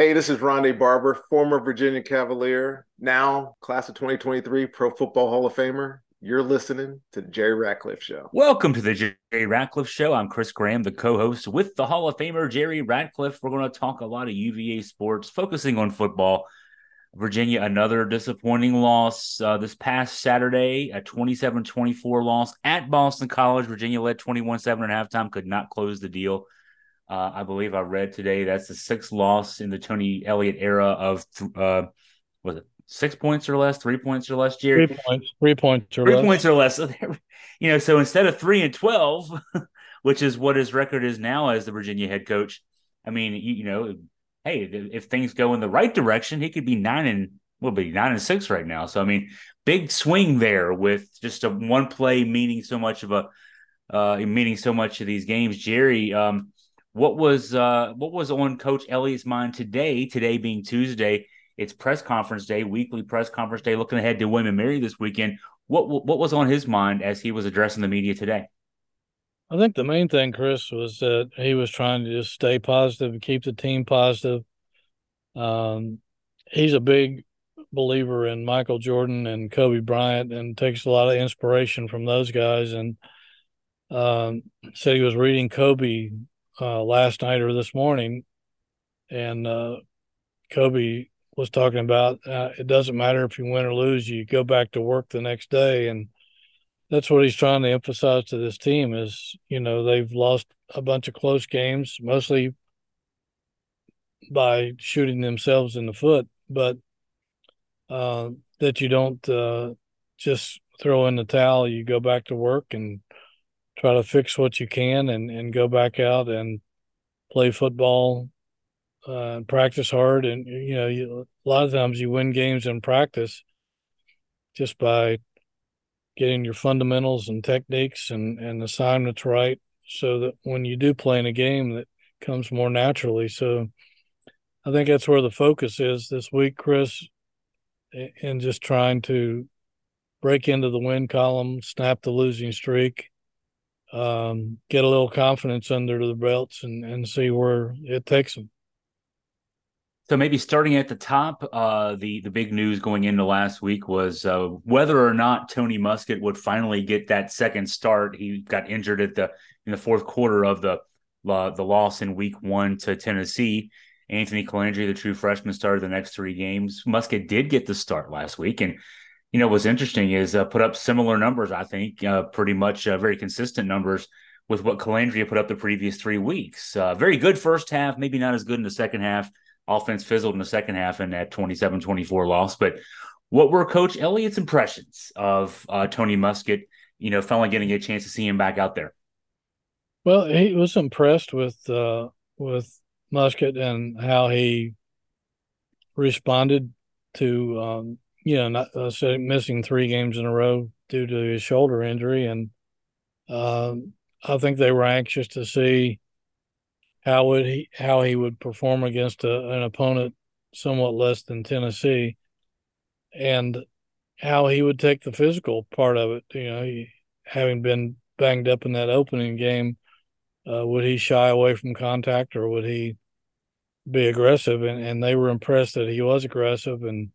Hey, this is Rondé Barber, former Virginia Cavalier, now class of 2023 Pro Football Hall of Famer. You're listening to the Jerry Ratcliffe Show. Welcome to the Jerry Ratcliffe Show. I'm Chris Graham, the co host with the Hall of Famer Jerry Ratcliffe. We're going to talk a lot of UVA sports, focusing on football. Virginia, another disappointing loss uh, this past Saturday, a 27 24 loss at Boston College. Virginia led 21 7 at halftime, could not close the deal. Uh, I believe I read today that's the sixth loss in the Tony Elliott era of uh, was it six points or less, three points or less, Jerry? Three points, three points or three less. points or less. You know, so instead of three and twelve, which is what his record is now as the Virginia head coach, I mean, you, you know, hey, if things go in the right direction, he could be nine and will be nine and six right now. So I mean, big swing there with just a one play meaning so much of a uh, meaning so much of these games. Jerry, um, what was uh, what was on Coach Elliott's mind today? Today being Tuesday, it's press conference day, weekly press conference day. Looking ahead to William Mary this weekend, what what was on his mind as he was addressing the media today? I think the main thing, Chris, was that he was trying to just stay positive and keep the team positive. Um, he's a big believer in Michael Jordan and Kobe Bryant, and takes a lot of inspiration from those guys. And um, said he was reading Kobe uh, last night or this morning, and uh, Kobe was talking about uh, it doesn't matter if you win or lose, you go back to work the next day, and that's what he's trying to emphasize to this team is you know they've lost a bunch of close games, mostly by shooting themselves in the foot, but uh, that you don't uh, just throw in the towel. You go back to work and try to fix what you can and, and go back out and play football uh, and practice hard. And, you know, you, a lot of times you win games in practice just by getting your fundamentals and techniques and, and assignments right so that when you do play in a game that comes more naturally. So I think that's where the focus is this week, Chris, and just trying to break into the win column, snap the losing streak, um, get a little confidence under the belts and, and see where it takes them. So maybe starting at the top, uh, the the big news going into last week was uh, whether or not Tony Muskett would finally get that second start. He got injured at the in the fourth quarter of the uh, the loss in Week One to Tennessee. Anthony Colandrea, the true freshman, started the next three games. Muskett did get the start last week, and you know what's interesting is uh, put up similar numbers. I think uh, pretty much uh, very consistent numbers with what Colandrea put up the previous three weeks. Uh, very good first half, maybe not as good in the second half. Offense fizzled in the second half in that 27-24 loss. But what were Coach Elliott's impressions of uh, Tony Muskett? You know, finally getting a chance to see him back out there. Well, he was impressed with uh, with Muskett and how he responded to um, you know, not uh, missing three games in a row due to his shoulder injury, and um, I think they were anxious to see how would he how he would perform against a, an opponent somewhat less than Tennessee, and how he would take the physical part of it. You know, he, having been banged up in that opening game, uh, would he shy away from contact or would he be aggressive? And, and they were impressed that he was aggressive and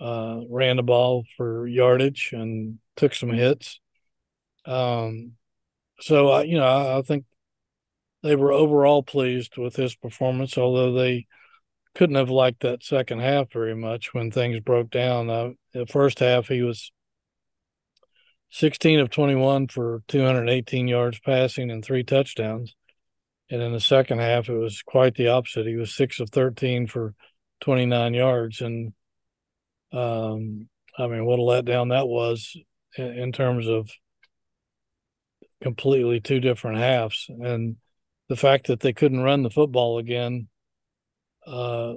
uh, ran the ball for yardage and took some hits. Um, so I, you know, I, I, think they were overall pleased with his performance, although they couldn't have liked that second half very much when things broke down. Uh, the first half, he was 16 of 21 for 218 yards passing and three touchdowns. And in the second half, it was quite the opposite. He was six of 13 for 29 yards. And um, I mean, what a letdown that was in, in terms of completely two different halves. And the fact that they couldn't run the football again uh,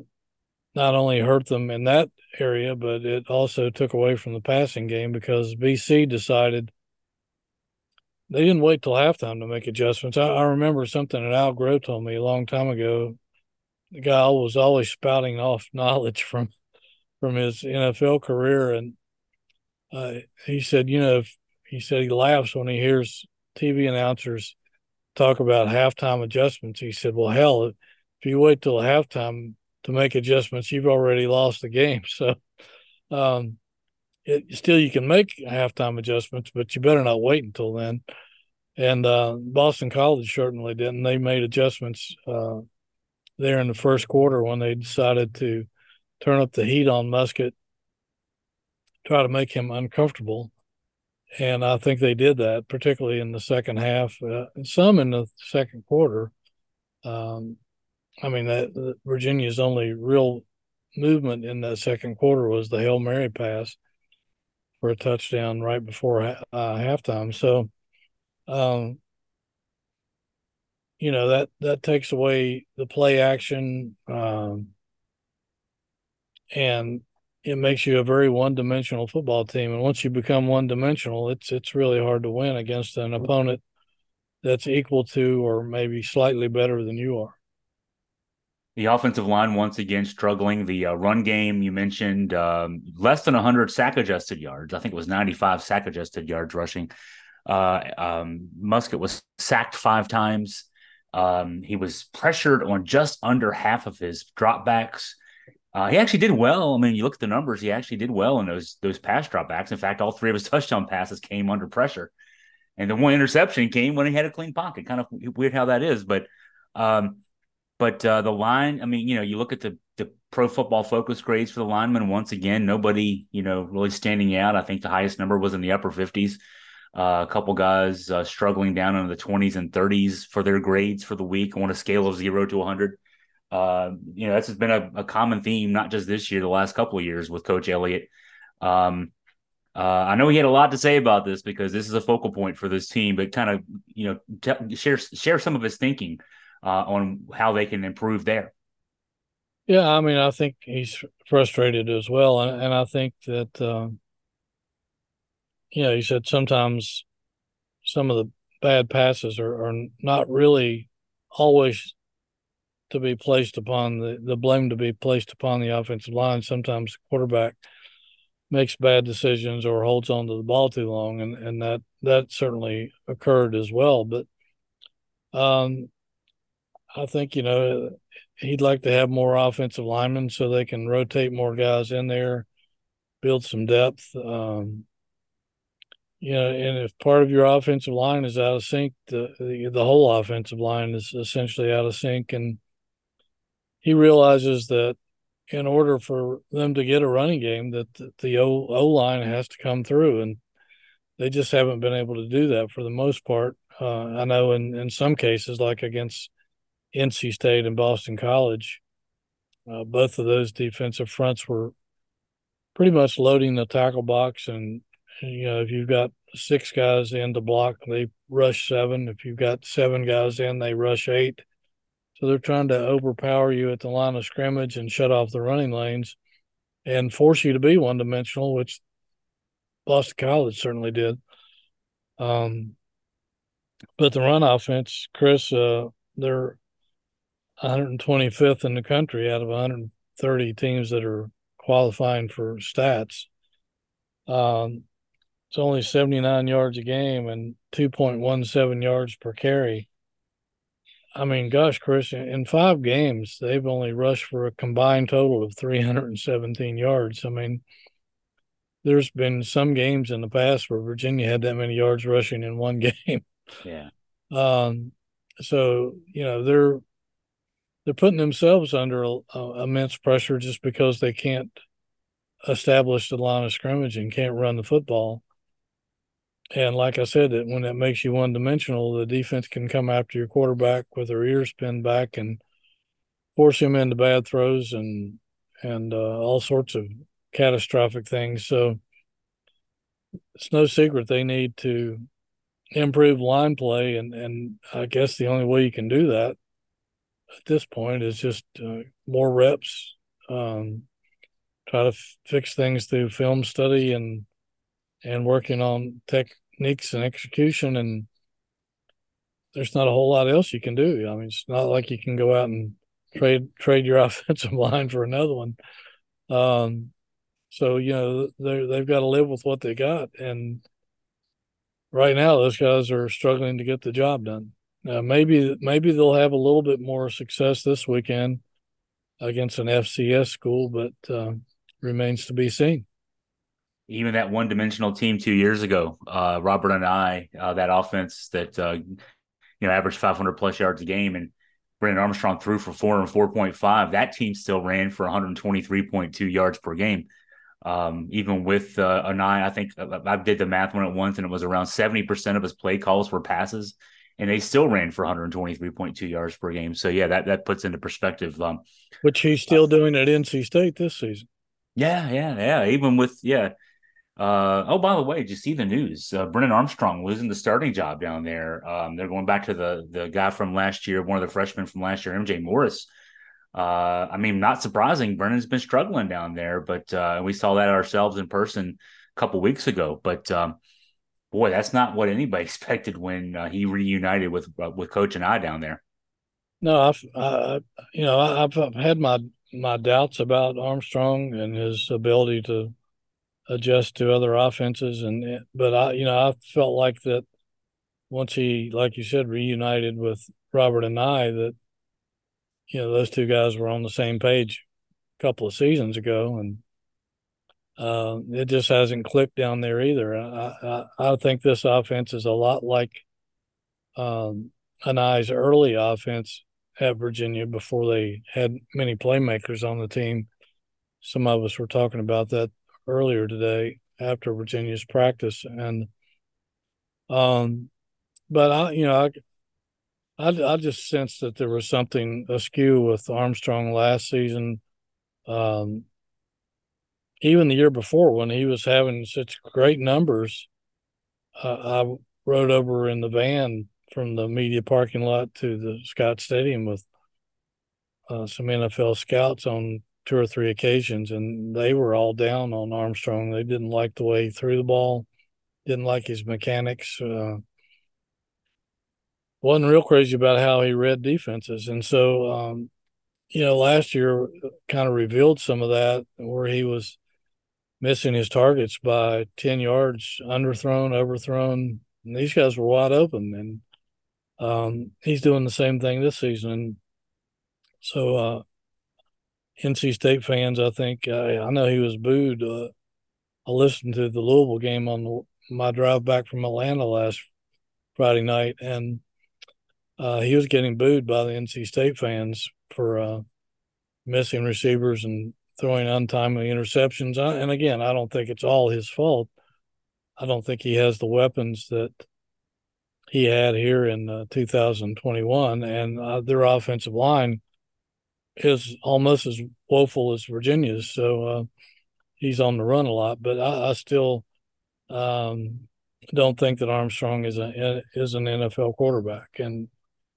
not only hurt them in that area, but it also took away from the passing game because BC decided they didn't wait till halftime to make adjustments. I, I remember something that Al Groh told me a long time ago. The guy was always spouting off knowledge from from his NFL career, and uh, he said, you know, if, he said he laughs when he hears TV announcers talk about halftime adjustments. He said, well, hell, if you wait till halftime to make adjustments, you've already lost the game. So, um, it, still you can make halftime adjustments, but you better not wait until then. And uh, Boston College certainly didn't. They made adjustments uh, there in the first quarter when they decided to turn up the heat on Muskett, try to make him uncomfortable. And I think they did that, particularly in the second half, uh, some in the second quarter. Um, I mean, that Virginia's only real movement in that second quarter was the Hail Mary pass for a touchdown right before uh, halftime. So, um, you know that that takes away the play action, um, and it makes you a very one-dimensional football team. And once you become one-dimensional, it's it's really hard to win against an opponent that's equal to or maybe slightly better than you are. The offensive line once again struggling. The uh, run game you mentioned um, less than 100 sack adjusted yards. I think it was 95 sack adjusted yards rushing. Uh, um, Muskett was sacked five times. Um, he was pressured on just under half of his dropbacks. Uh, he actually did well. I mean, you look at the numbers; he actually did well in those those pass dropbacks. In fact, all three of his touchdown passes came under pressure, and the one interception came when he had a clean pocket. Kind of weird how that is, but um, but uh, the line, I mean, you know, you look at the the pro football focus grades for the linemen. Once again, nobody, you know, really standing out. I think the highest number was in the upper fifties. Uh, a couple guys uh, struggling down in the twenties and thirties for their grades for the week on a scale of zero to 100. Uh, you know, that's been a, a, common theme, not just this year, the last couple of years with Coach Elliott. Um, uh, I know he had a lot to say about this because this is a focal point for this team, but kind of, you know, t- share share some of his thinking uh, on how they can improve there. Yeah, I mean, I think he's frustrated as well, and, and I think that uh, you know he said sometimes some of the bad passes are, are not really always to be placed upon the the blame to be placed upon the offensive line. Sometimes the quarterback makes bad decisions or holds on to the ball too long, and and that that certainly occurred as well. But um, I think, you know, he'd like to have more offensive linemen so they can rotate more guys in there, build some depth. Um, you know, and if part of your offensive line is out of sync, the, the, the whole offensive line is essentially out of sync. And he realizes that in order for them to get a running game, that the, the O, line has to come through, and they just haven't been able to do that for the most part. Uh, I know in in some cases, like against NC State and Boston College. Uh, both of those defensive fronts were pretty much loading the tackle box. And, you know, if you've got six guys in to block, they rush seven. If you've got seven guys in, they rush eight. So they're trying to overpower you at the line of scrimmage and shut off the running lanes and force you to be one dimensional, which Boston College certainly did. Um, but the run offense, Chris, uh, they're 125th in the country out of 130 teams that are qualifying for stats. Um, it's only 79 yards a game and 2.17 yards per carry. I mean, gosh, Chris, in five games, they've only rushed for a combined total of 317 yards. I mean, there's been some games in the past where Virginia had that many yards rushing in one game. Yeah. Um, so, you know, they're they're putting themselves under a, a, immense pressure just because they can't establish the line of scrimmage and can't run the football. And like I said, that when it makes you one dimensional, the defense can come after your quarterback with their ears pinned back and force him into bad throws and and uh, all sorts of catastrophic things. So it's no secret they need to improve line play, and and I guess the only way you can do that at this point is just uh, more reps. Um, try to f- fix things through film study and and working on techniques and execution. And there's not a whole lot else you can do. I mean, it's not like you can go out and trade trade your offensive line for another one. Um, so you know they they've got to live with what they got, and right now those guys are struggling to get the job done. Uh, maybe maybe they'll have a little bit more success this weekend against an FCS school, but uh, remains to be seen. Even that one dimensional team two years ago, uh, Robert Anae, uh, that offense that uh, you know averaged 500 plus yards a game, and Brennan Armstrong threw for four and 4.5. That team still ran for 123.2 yards per game. Um, even with uh, Anae, I think uh, I did the math on it once, and it was around 70% of his play calls were passes and they still ran for 123.2 yards per game. So yeah, that that puts into perspective. Um, Which he's still uh, doing at NC State this season. Yeah, yeah, yeah. Even with yeah. Uh, oh, by the way, did you see the news? Uh, Brennan Armstrong losing the starting job down there. Um, they're going back to the the guy from last year, one of the freshmen from last year, MJ Morris. Uh, I mean, not surprising. Brennan's been struggling down there, but uh, we saw that ourselves in person a couple weeks ago. But um, boy, that's not what anybody expected when uh, he reunited with uh, with Coach Anae down there. No, I've uh, you know I've, I've had my my doubts about Armstrong and his ability to adjust to other offenses, and but I you know I felt like that once he like you said reunited with Robert Anae, that you know those two guys were on the same page a couple of seasons ago, and uh, it just hasn't clicked down there either. I, I, I think this offense is a lot like um, Anae's early offense at Virginia before they had many playmakers on the team. Some of us were talking about that earlier today after Virginia's practice, and um, but I, you know, I, I, I just sensed that there was something askew with Armstrong last season. Um, even the year before when he was having such great numbers, uh, I rode over in the van from the media parking lot to the Scott Stadium with uh, some NFL scouts on two or three occasions, and they were all down on Armstrong. They didn't like the way he threw the ball, didn't like his mechanics. Uh, wasn't real crazy about how he read defenses, and so um, you know, last year kind of revealed some of that where he was missing his targets by 10 yards, underthrown, overthrown. And these guys were wide open. And um, he's doing the same thing this season. So, uh, NC State fans, I think, I, I know he was booed. Uh, I listened to the Louisville game on the, my drive back from Atlanta last Friday night, and uh, he was getting booed by the NC State fans for uh, missing receivers and throwing untimely interceptions. And again, I don't think it's all his fault. I don't think he has the weapons that he had here in uh, 2021, and uh, their offensive line is almost as woeful as Virginia's. So uh, he's on the run a lot, but I, I still um, don't think that Armstrong is a is an NFL quarterback, and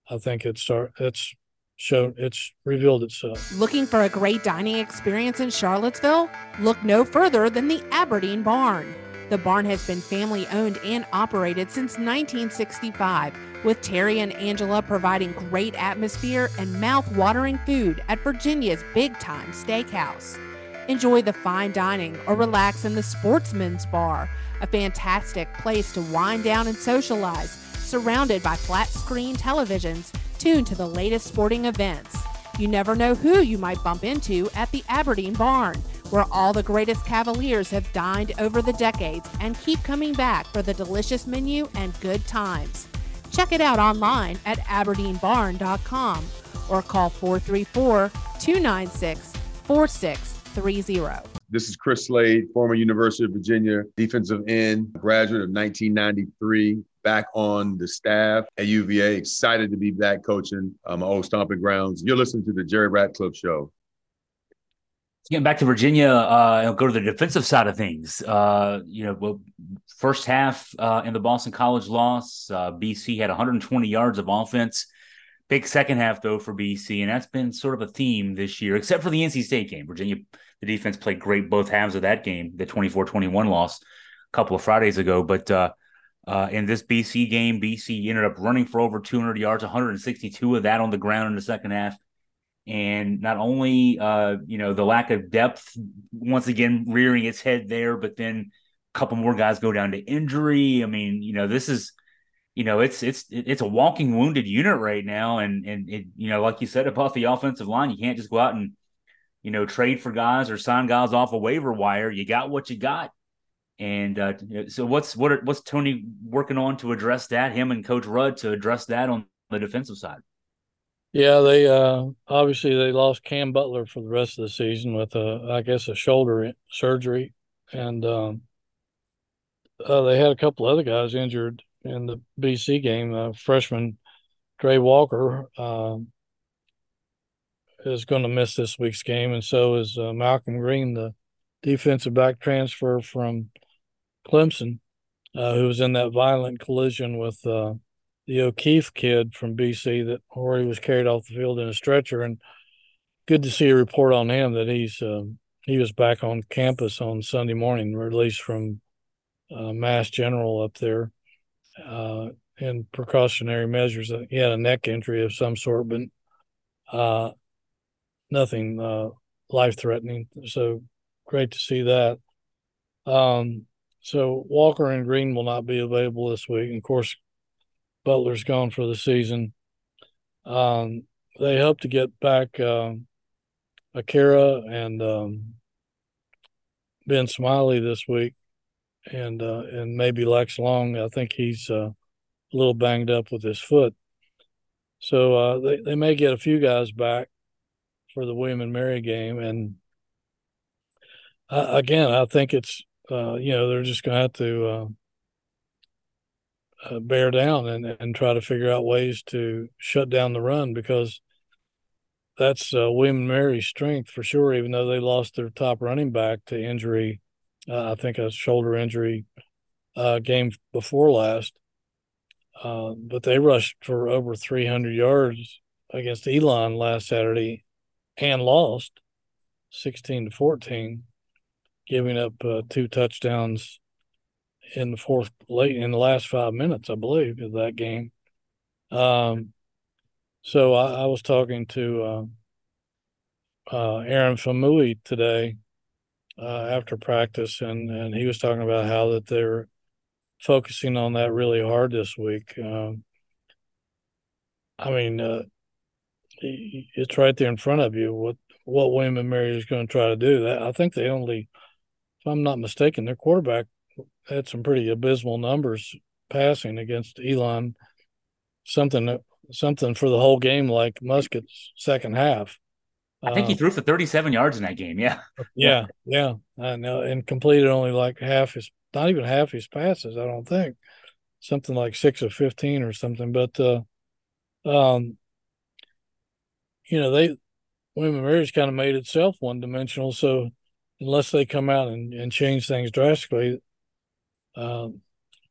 I think it's start it's shown it's revealed itself. Looking for a great dining experience in Charlottesville? Look no further than the Aberdeen Barn. The barn has been family owned and operated since 1965, with Terry and Angela providing great atmosphere and mouth-watering food at Virginia's Big Time Steakhouse. Enjoy the fine dining or relax in the Sportsman's Bar, a fantastic place to wind down and socialize, surrounded by flat screen televisions tuned to the latest sporting events. You never know who you might bump into at the Aberdeen Barn, where all the greatest Cavaliers have dined over the decades and keep coming back for the delicious menu and good times. Check it out online at aberdeenbarn.com or call 434 296 4630. This is Chris Slade, former University of Virginia defensive end, graduate of 1993 back on the staff at UVA. Excited to be back coaching um, my old stomping grounds. You're listening to the Jerry Ratcliffe Show. Getting back to Virginia, uh, go to the defensive side of things. Uh, you know, first half uh, in the Boston College loss, uh, BC had 120 yards of offense. Big second half though for BC, and that's been sort of a theme this year, except for the NC State game. Virginia, the defense played great both halves of that game, the 24-21 loss a couple of Fridays ago. But uh, uh, in this BC game, BC ended up running for over 200 yards, 162 of that on the ground in the second half. And not only, uh, you know, the lack of depth once again rearing its head there, but then a couple more guys go down to injury. I mean, you know, this is, you know, it's it's it's a walking wounded unit right now, and and it, you know, like you said about the offensive line, you can't just go out and you know, trade for guys or sign guys off a waiver wire. You got what you got. And uh, so, what's what are, what's Tony working on to address that? Him and Coach Rudd to address that on the defensive side. Yeah, they uh, obviously they lost Kam Butler for the rest of the season with a, I guess, a shoulder surgery, and um, uh, they had a couple other guys injured in the BC game. Uh, freshman Trey Walker um, is going to miss this week's game, and so is uh, Malcolm Greene, the defensive back transfer from Clemson, uh, who was in that violent collision with uh, the O'Keefe kid from BC that where he was carried off the field in a stretcher. And good to see a report on him that he's uh, he was back on campus on Sunday morning, released from uh, Mass General up there uh, in precautionary measures. He had a neck injury of some sort, but uh, nothing uh, life threatening. So great to see that. Um, so Walker and Greene will not be available this week. And of course, Butler's gone for the season. Um, they hope to get back uh, Akira and um, Ben Smiley this week, and uh, and maybe Lex Long. I think he's uh, a little banged up with his foot, so uh, they they may get a few guys back for the William and Mary game. And uh, again, I think it's uh, you know they're just going to have to uh, bear down and and try to figure out ways to shut down the run because that's uh, William and Mary's strength for sure. Even though they lost their top running back to injury, uh, I think a shoulder injury uh, game before last. Uh, but they rushed for over 300 yards against Elon last Saturday and lost 16 to 14 giving up uh, two touchdowns in the fourth late in the last five minutes, I believe, of that game. Um, so I, I was talking to uh, uh, Aaron Faumui today uh, after practice, and and he was talking about how that they're focusing on that really hard this week. Um, I mean, uh, it's right there in front of you. What what William and Mary is going to try to do? That I think they only if I'm not mistaken, their quarterback had some pretty abysmal numbers passing against Elon. Something something for the whole game like Muskett's second half. I think he uh, threw for 37 yards in that game. Yeah. Yeah. Yeah. I know. And completed only like half his, not even half his passes, I don't think. Something like six of 15 or something. But, uh, um, you know, they, William Mary kind of made itself one dimensional. So unless they come out and, and change things drastically, um,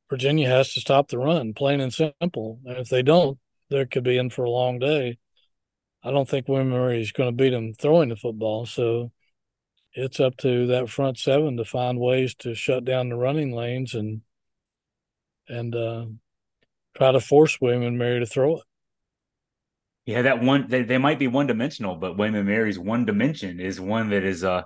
Virginia has to stop the run, plain and simple. And if they don't, there could be in for a long day. I don't think William Mary is going to beat them throwing the football. So it's up to that front seven to find ways to shut down the running lanes and and uh, try to force William and Mary to throw it. Yeah, that one they, they might be one dimensional, but William Mary's one dimension is one that is uh,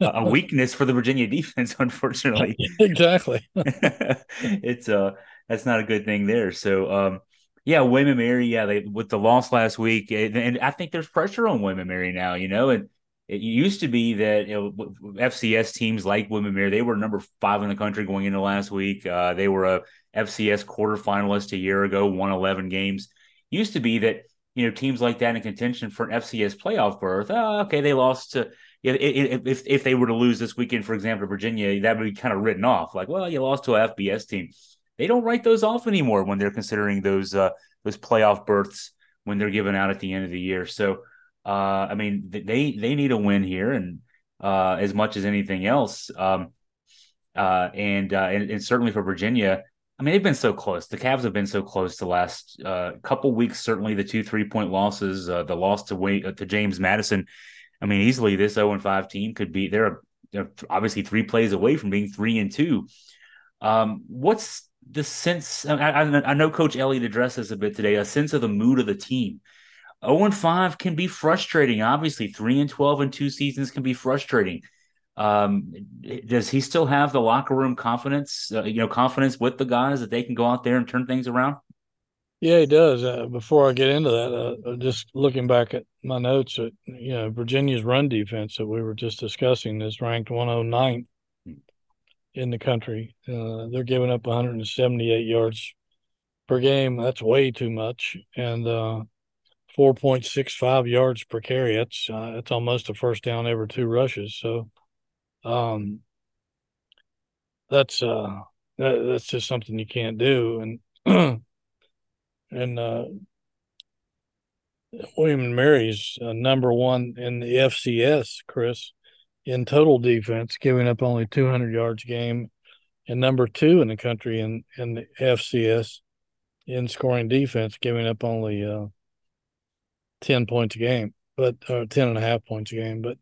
a weakness for the Virginia defense, unfortunately. exactly. it's uh that's not a good thing there. So um yeah, William Mary, yeah, they with the loss last week, and, and I think there's pressure on William Mary now, you know, and it used to be that you know, FCS teams like William Mary, they were number five in the country going into last week. Uh, they were a FCS quarterfinalist a year ago, won 11 games. Used to be that you know teams like that in contention for an FCS playoff berth. Oh, okay, they lost to. If, if if they were to lose this weekend, for example, to Virginia, that would be kind of written off. Like, well, you lost to a FBS team. They don't write those off anymore when they're considering those uh, those playoff berths when they're given out at the end of the year. So, uh, I mean, they they need a win here, and uh, as much as anything else, um, uh, and, uh, and and certainly for Virginia, I mean, they've been so close. The Cavs have been so close the last uh, couple weeks. Certainly, the two three point losses, uh, the loss to Wayne, uh, to James Madison. I mean, easily this zero and five team could be. They're, they're obviously three plays away from being three and two. Um, what's the sense? I, I, I know Coach Elliott addressed this a bit today. A sense of the mood of the team. 0 and 5 can be frustrating. Obviously, 3 and 12 in two seasons can be frustrating. Um, does he still have the locker room confidence? Uh, you know, confidence with the guys that they can go out there and turn things around. Yeah, he does. Uh, before I get into that, uh, uh just looking back at my notes that you know Virginia's run defense that we were just discussing is ranked 109th in the country. Uh, they're giving up 178 yards per game. That's way too much, and uh, 4.65 yards per carry. That's uh, that's almost a first down every two rushes. So, um, that's uh, that, that's just something you can't do, and and uh, William and Mary's uh, number one in the FCS, Chris, in total defense, giving up only 200 yards game, and number two in the country in in the FCS in scoring defense, giving up only uh, 10 points a game, but uh, 10 and a half points a game. But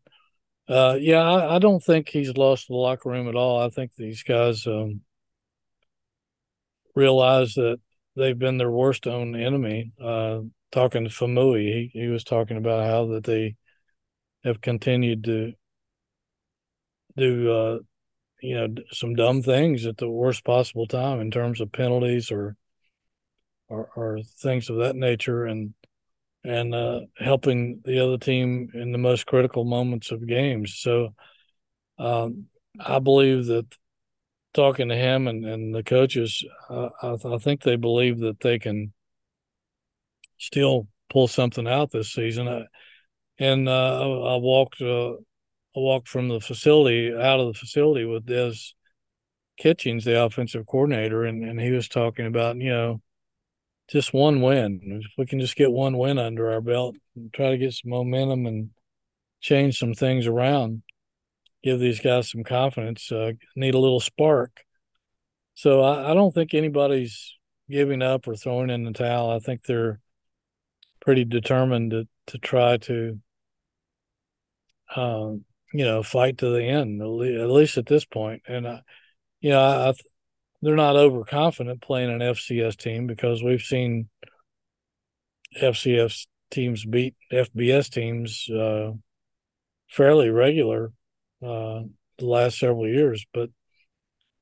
uh, yeah, I, I, don't think he's lost the locker room at all. I think these guys um, realize that they've been their worst own enemy. Uh, talking to Faumui, he, he was talking about how that they have continued to do uh, you know some dumb things at the worst possible time in terms of penalties or or, or things of that nature and and uh, helping the other team in the most critical moments of games. So um, I believe that talking to him and, and the coaches, uh, I, I, think they believe that they can still pull something out this season. I, and uh, I, I, walked uh, I walked from the facility out of the facility with Des Kitchings, the offensive coordinator, and, and he was talking about you know just one win. If we can just get one win under our belt try to get some momentum and change some things around, give these guys some confidence, uh, need a little spark. So I, I, don't think anybody's giving up or throwing in the towel. I think they're pretty determined to, to try to, um, you know, fight to the end, at least at this point. And, I, you know, I, they're not overconfident playing an FCS team because we've seen FCS teams beat FBS teams uh, fairly regular uh, the last several years. But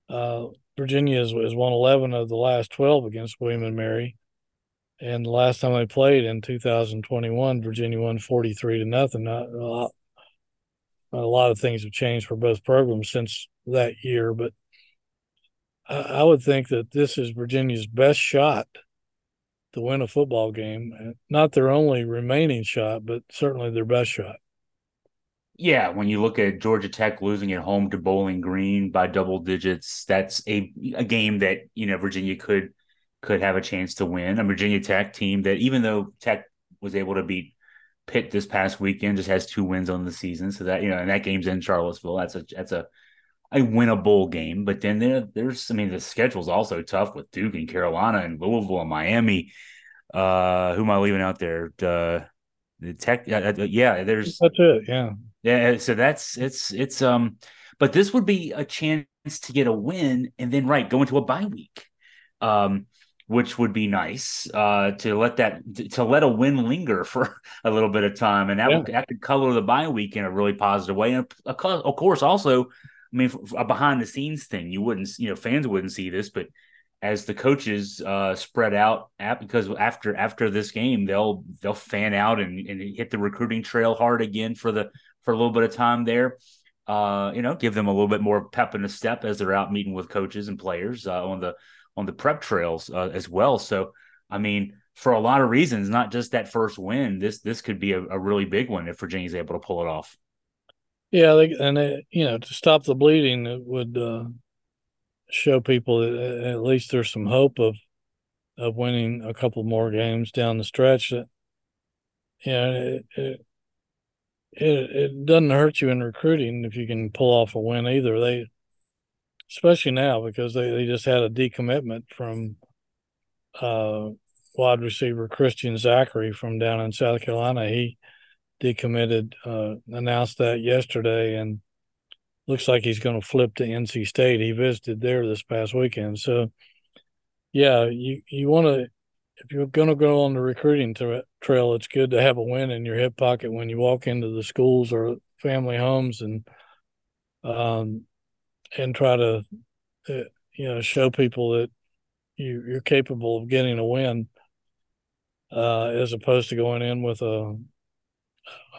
uh, Virginia has, has won 11 of the last 12 against William and Mary. And the last time they played in 2021, Virginia won 43 to nothing. a lot of things have changed for both programs since that year, but I would think that this is Virginia's best shot to win a football game. Not their only remaining shot, but certainly their best shot. Yeah, when you look at Georgia Tech losing at home to Bowling Green by double digits, that's a a game that you know Virginia could could have a chance to win. A Virginia Tech team that even though Tech was able to beat Pitt this past weekend, just has two wins on the season. So that you know, and that game's in Charlottesville. That's a that's a a winnable game. But then there, there's, I mean, the schedule's also tough with Duke and Carolina and Louisville and Miami. Uh, who am I leaving out there? Uh, the tech, uh, yeah, there's that's it, yeah, yeah. So that's it's it's um, but this would be a chance to get a win and then right go into a bye week, um, which would be nice uh, to let that to let a win linger for a little bit of time, and that yeah. would, that could color the bye week in a really positive way, and of course also I mean, a behind the scenes thing, you wouldn't, you know, fans wouldn't see this, but as the coaches uh, spread out, at, because after after this game, they'll they'll fan out and, and hit the recruiting trail hard again for the for a little bit of time there. Uh, you know, give them a little bit more pep in the step as they're out meeting with coaches and players uh, on the on the prep trails uh, as well. So, I mean, for a lot of reasons, not just that first win, this this could be a, a really big one if Virginia's able to pull it off. Yeah, they, and they, you know, to stop the bleeding, it would uh, show people that at least there's some hope of of winning a couple more games down the stretch. That you know, it, it it, it doesn't hurt you in recruiting if you can pull off a win either. They, especially now because they, they just had a decommitment from uh, wide receiver Christian Zachary from down in South Carolina. He decommitted, uh, announced that yesterday, and looks like he's going to flip to NC State. He visited there this past weekend. So, yeah, you you want to if you're going to go on the recruiting tra- trail, it's good to have a win in your hip pocket when you walk into the schools or family homes and um and try to uh, you know show people that you you're capable of getting a win uh as opposed to going in with a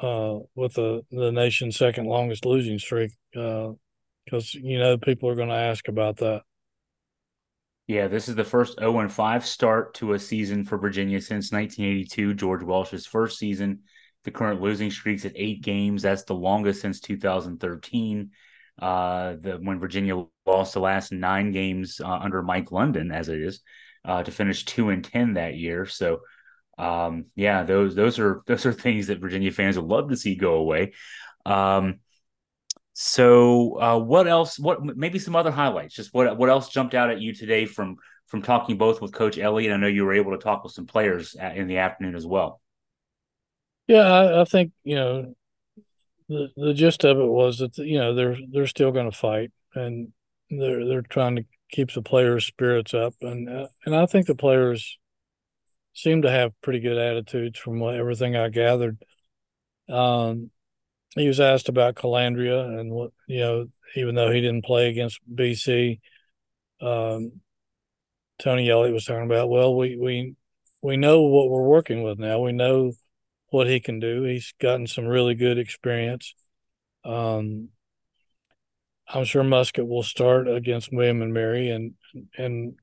uh, with the the nation's second longest losing streak, because uh, you know people are going to ask about that. Yeah, this is the first 0 5 start to a season for Virginia since 1982, George Welsh's first season. The current losing streak's at eight games. That's the longest since 2013. Uh, the when Virginia lost the last nine games uh, under Mike London, as it is, uh, to finish two and ten that year. So, um, yeah, those those are those are things that Virginia fans would love to see go away. Um, so, uh, what else? What maybe some other highlights? Just what what else jumped out at you today from from talking both with Coach Elliott? I know you were able to talk with some players in the afternoon as well. Yeah, I, I think you know the the gist of it was that you know they're they're still going to fight and they're they're trying to keep the players' spirits up and uh, and I think the players seem to have pretty good attitudes from what, everything I gathered. Um, he was asked about Colandrea and what you know, even though he didn't play against BC, um, Tony Elliott was talking about. Well, we we we know what we're working with now. We know what he can do. He's gotten some really good experience. Um, I'm sure Muskett will start against William and Mary, and and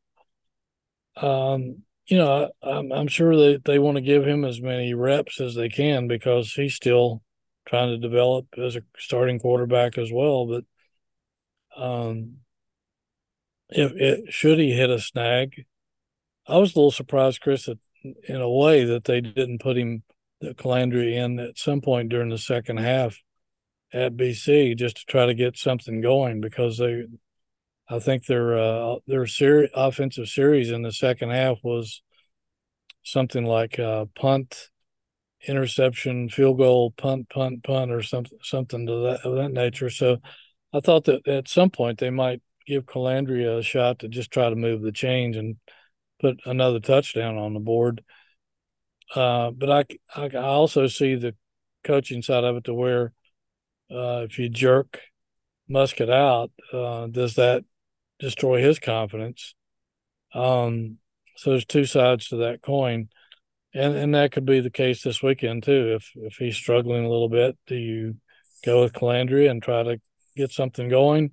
um, you know, I'm I'm sure they they want to give him as many reps as they can because he's still trying to develop as a starting quarterback as well. But um, if it should he hit a snag, I was a little surprised, Chris, that in a way that they didn't put him the Colandrea in at some point during the second half at BC just to try to get something going because they, I think their uh, their seri- offensive series in the second half was something like uh, punt, interception, field goal, punt, punt, punt, or something something to that of that nature. So I thought that at some point they might give Colandrea a shot to just try to move the chains and put another touchdown on the board. Uh, but I, I, I also see the coaching side of it to where uh, if you jerk Muskett out, uh, does that destroy his confidence? Um, so there's two sides to that coin, and and that could be the case this weekend too. If if he's struggling a little bit, do you go with Colandrea and try to get something going,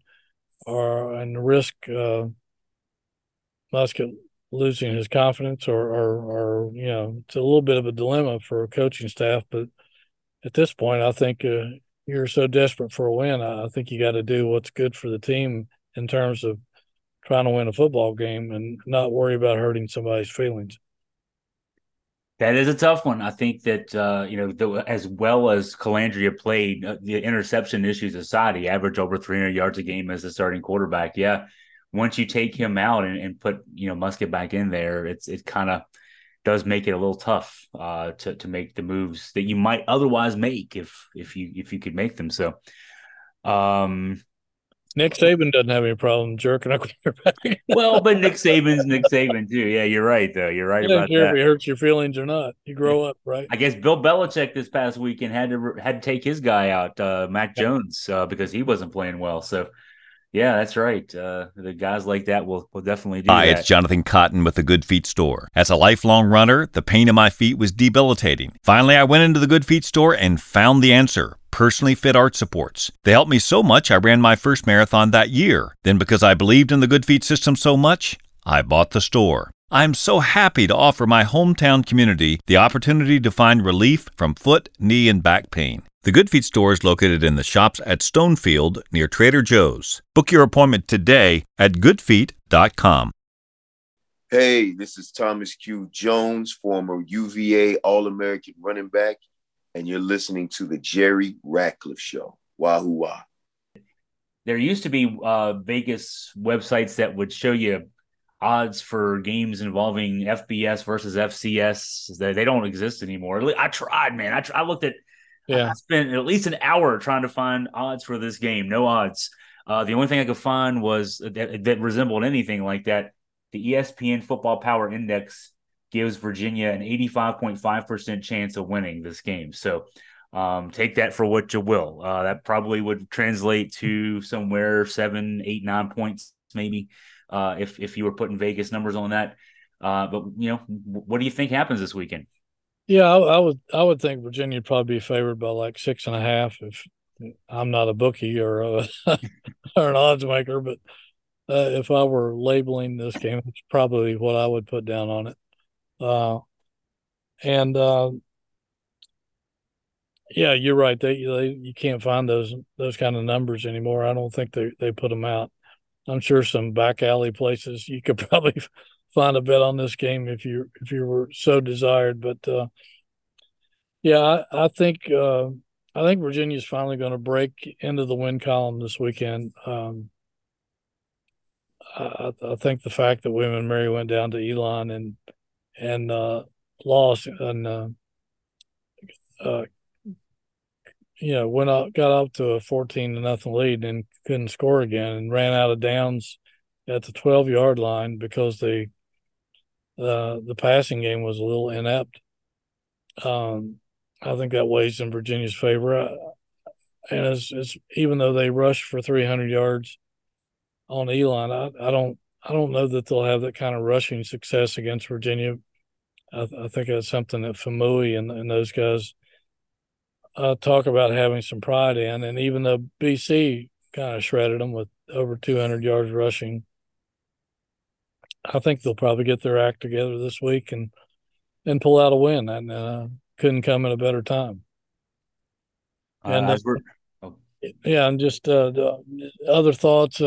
or and risk uh, Muskett losing his confidence or, or, or, you know, it's a little bit of a dilemma for a coaching staff. But at this point, I think uh, you're so desperate for a win. I think you got to do what's good for the team in terms of trying to win a football game and not worry about hurting somebody's feelings. That is a tough one. I think that uh, you know, the, as well as Colandrea played, uh, the interception issues aside, he averaged over 300 yards a game as a starting quarterback. Yeah, once you take him out and, and put you know Muskett back in there, it's it kind of does make it a little tough uh, to to make the moves that you might otherwise make if if you if you could make them. So, um, Nick Saban doesn't have any problem jerking a quarterback. well, but Nick Saban's Nick Saban too. Yeah, you're right though. You're right about care that. If it hurts your feelings or not, you grow up, right? I guess Bill Belichick this past weekend had to had to take his guy out, uh, Mac Jones, uh, because he wasn't playing well. So yeah, that's right. Uh, the guys like that will, will definitely do Hi, that. it's Jonathan Cotton with the Good Feet store. As a lifelong runner, the pain in my feet was debilitating. Finally, I went into the Good Feet store and found the answer. Personally fit arch supports. They helped me so much I ran my first marathon that year. Then, because I believed in the Good Feet system so much, I bought the store. I'm so happy to offer my hometown community the opportunity to find relief from foot, knee, and back pain. The Good Feet store is located in the shops at Stonefield near Trader Joe's. Book your appointment today at goodfeet.com. Hey, this is Thomas Q. Jones, former UVA All American running back, and you're listening to the Jerry Ratcliffe Show. Wahoo wah. There used to be uh, Vegas websites that would show you odds for games involving FBS versus FCS. They, they don't exist anymore. I tried, man. I, tried, I looked at yeah. I spent at least an hour trying to find odds for this game. No odds. Uh, the only thing I could find was that, that resembled anything like that. The ESPN Football Power Index gives Virginia an 85.5% chance of winning this game. So um, take that for what you will. Uh, that probably would translate to somewhere seven, eight, nine points, maybe, uh, if if you were putting Vegas numbers on that. Uh, but you know, what do you think happens this weekend? Yeah, I, I, would. I would think Virginia would probably be favored by like six and a half. If I'm not a bookie or a, or an odds maker, but uh, if I were labeling this game, it's probably what I would put down on it. Uh, and uh, yeah, you're right. They, they you can't find those those kind of numbers anymore. I don't think they they put them out. I'm sure some back alley places you could probably find a bet on this game if you if you were so desired. But uh, yeah, I, I think uh, I think Virginia's finally going to break into the win column this weekend. Um, I, I, think the fact that William and Mary went down to Elon and and uh, lost and uh, uh, you know went up got up to a fourteen to nothing lead and couldn't score again and ran out of downs at the twelve yard line because they uh, the passing game was a little inept. Um, I think that weighs in Virginia's favor. Uh, and it's, it's even though they rushed for 300 yards on Elon, I, I don't I don't know that they'll have that kind of rushing success against Virginia. I, I think that's something that Faumui and, and those guys uh, talk about having some pride in. And even though BC kind of shredded them with over 200 yards rushing, I think they'll probably get their act together this week and and pull out a win. And uh, couldn't come at a better time. And uh, oh. yeah, and just uh, other thoughts.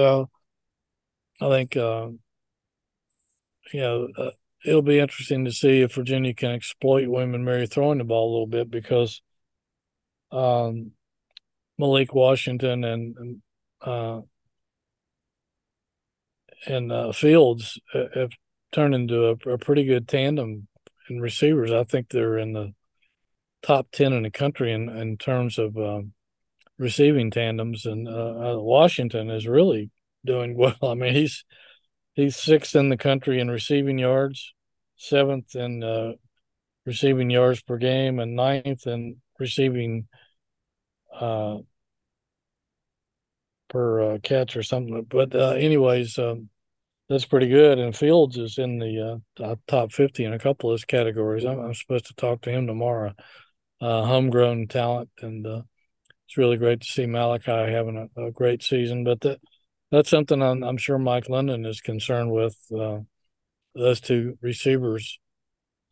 Uh, I think uh, you know uh, it'll be interesting to see if Virginia can exploit William and Mary throwing the ball a little bit because um, Malik Washington and, uh, and uh, Fields have turned into a, a, pretty good tandem in receivers. I think they're in the top 10 in the country in, in terms of um, receiving tandems. And uh, uh, Washington is really doing well. I mean, he's he's sixth in the country in receiving yards, seventh in uh, receiving yards per game, and ninth in receiving uh, per uh, catch or something. But uh, anyways, um, that's pretty good. And Fields is in the uh, top 50 in a couple of his categories. I'm, I'm, supposed to talk to him tomorrow. Uh, homegrown talent, and it's really great to see Malachi having a, a great season. But that that's something I'm, I'm, sure Mike London is concerned with. Uh, those two receivers.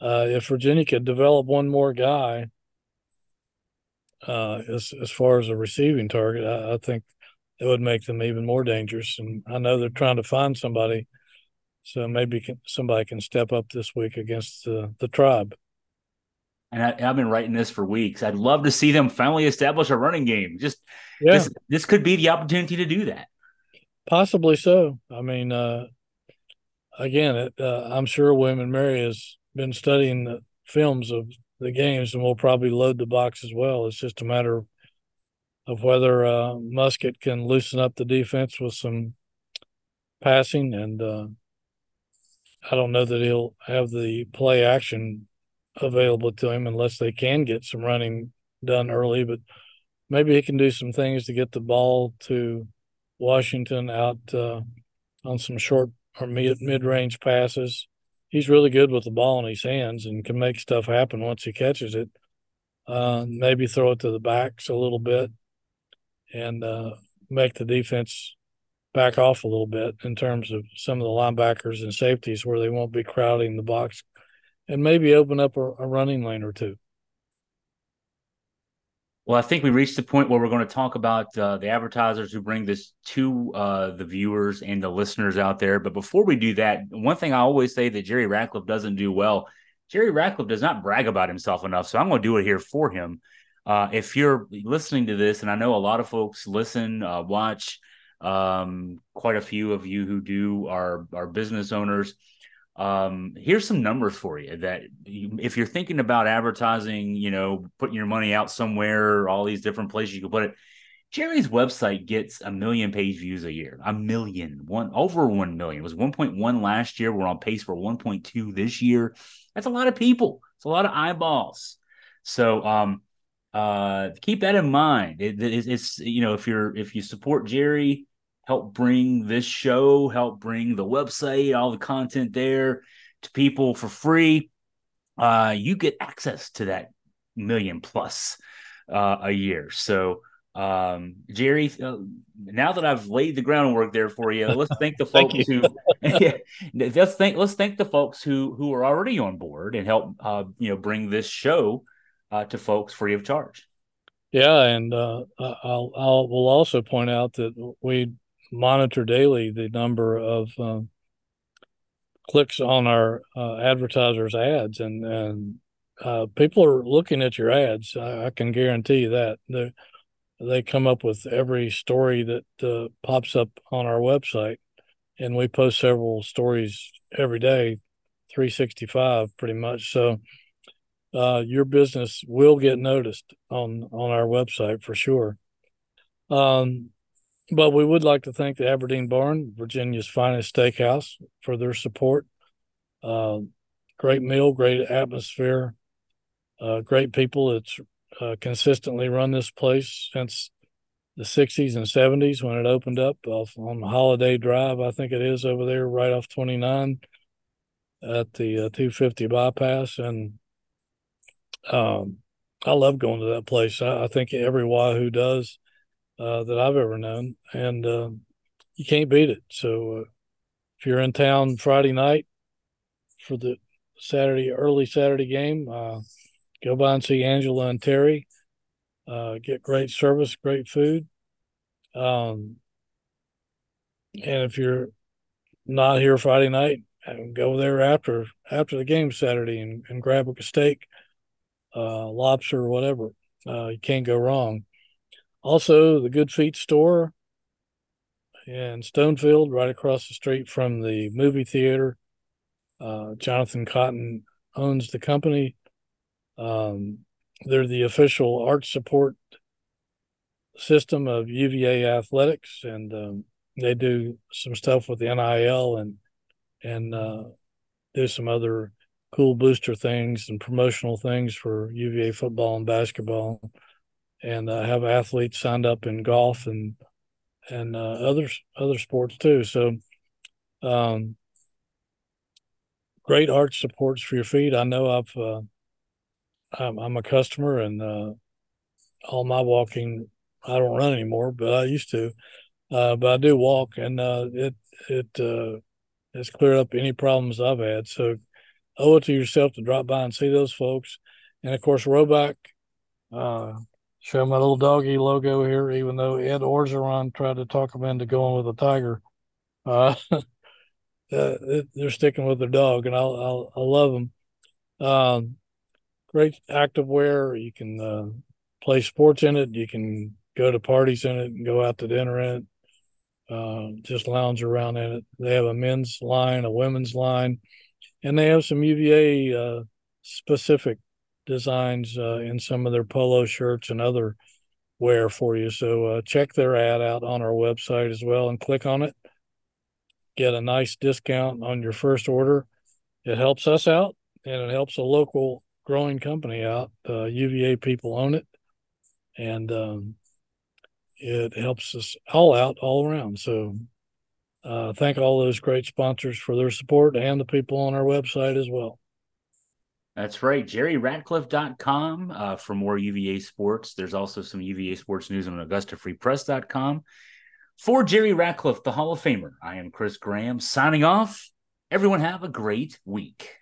Uh, if Virginia could develop one more guy, uh, as as far as a receiving target, I, I think it would make them even more dangerous. And I know they're trying to find somebody, so maybe can, somebody can step up this week against the the tribe. And I, have been writing this for weeks. I'd love to see them finally establish a running game. Just yeah. this, this could be the opportunity to do that. Possibly so. I mean, uh, again, it, uh, I'm sure William Mary has been studying the films of the games and will probably load the box as well. It's just a matter of of whether uh, Muskett can loosen up the defense with some passing, and uh, I don't know that he'll have the play action available to him unless they can get some running done early. But maybe he can do some things to get the ball to Washington out uh, on some short or mid mid range passes. He's really good with the ball in his hands and can make stuff happen once he catches it. Uh, maybe throw it to the backs a little bit and uh, make the defense back off a little bit in terms of some of the linebackers and safeties where they won't be crowding the box and maybe open up a, a running lane or two. Well, I think we reached the point where we're going to talk about uh, the advertisers who bring this to uh, the viewers and the listeners out there. But before we do that, one thing I always say that Jerry Ratcliffe doesn't do well Jerry Ratcliffe does not brag about himself enough. So I'm going to do it here for him. Uh, if you're listening to this, and I know a lot of folks listen, uh, watch, um, quite a few of you who do are are business owners. Um, here's some numbers for you that if you're thinking about advertising, you know, putting your money out somewhere, all these different places you can put it. Jerry's website gets a million page views a year, a million, one over 1 million. It was 1.1 last year. We're on pace for 1.2 this year. That's a lot of people. It's a lot of eyeballs. So, um, uh, keep that in mind. It, it, it's you know if you're if you support Jerry, help bring this show, help bring the website, all the content there to people for free. uh, you get access to that million plus uh, a year. So, um, Jerry, uh, now that I've laid the groundwork there for you, let's thank the folks Thank who yeah, let's thank let's thank the folks who who are already on board and help uh, you know bring this show uh, to folks free of charge. Yeah, and uh, I'll I'll will also point out that we monitor daily the number of um, clicks on our uh, advertisers' ads, and and uh, people are looking at your ads. I, I can guarantee you that they they come up with every story that uh, pops up on our website, and we post several stories every day, three sixty five, pretty much. So uh, your business will get noticed on on our website for sure. Um, but we would like to thank the Aberdeen Barn, Virginia's finest steakhouse, for their support. Uh, great meal, great atmosphere, uh, great people. It's uh, consistently run this place since the 60s and 70s when it opened up off on Holiday Drive, I think it is over there, right off 29 at the uh, 250 bypass. And um, I love going to that place. I, I think every Wahoo does uh, that I've ever known, and uh, you can't beat it. So uh, if you're in town Friday night for the Saturday early Saturday game, uh, go by and see Angela and Terry. Uh, get great service, great food. Um, and if you're not here Friday night, go there after after the game Saturday and, and grab a steak lobster or whatever. You can't go wrong. Also, the Good Feet store in Stonefield, right across the street from the movie theater. Uh, Jonathan Cotton owns the company. Um, they're the official arch support system of UVA athletics, and um, they do some stuff with the NIL and and uh, do some other cool booster things and promotional things for UVA football and basketball, and uh, have athletes signed up in golf and and uh, other other sports too. So, um, great arch supports for your feet. I know I've uh, I'm, I'm, a customer, and uh, all my walking I don't run anymore, but I used to. Uh, but I do walk, and uh, it it has cleared up any problems I've had. So owe it to yourself to drop by and see those folks. And of course, Rhoback, uh, show my little doggy logo here, even though Ed Orgeron tried to talk him into going with a tiger. Uh, uh, they're sticking with their dog, and I'll, I'll, I love them. Um, great active wear. You can uh, play sports in it. You can go to parties in it and go out to dinner in it. Uh, just lounge around in it. They have a men's line, a women's line and they have some UVA uh, specific designs uh, in some of their polo shirts and other wear for you. So uh, check their ad out on our website as well and click on it. Get a nice discount on your first order. It helps us out and it helps a local growing company out. UVA people own it, and um, it helps us all out all around. So uh, thank all those great sponsors for their support and the people on our website as well. That's right. JerryRatcliffe.com uh, for more UVA sports. There's also some UVA sports news on AugustaFreePress.com. For Jerry Ratcliffe, the Hall of Famer, I am Chris Graham signing off. Everyone have a great week.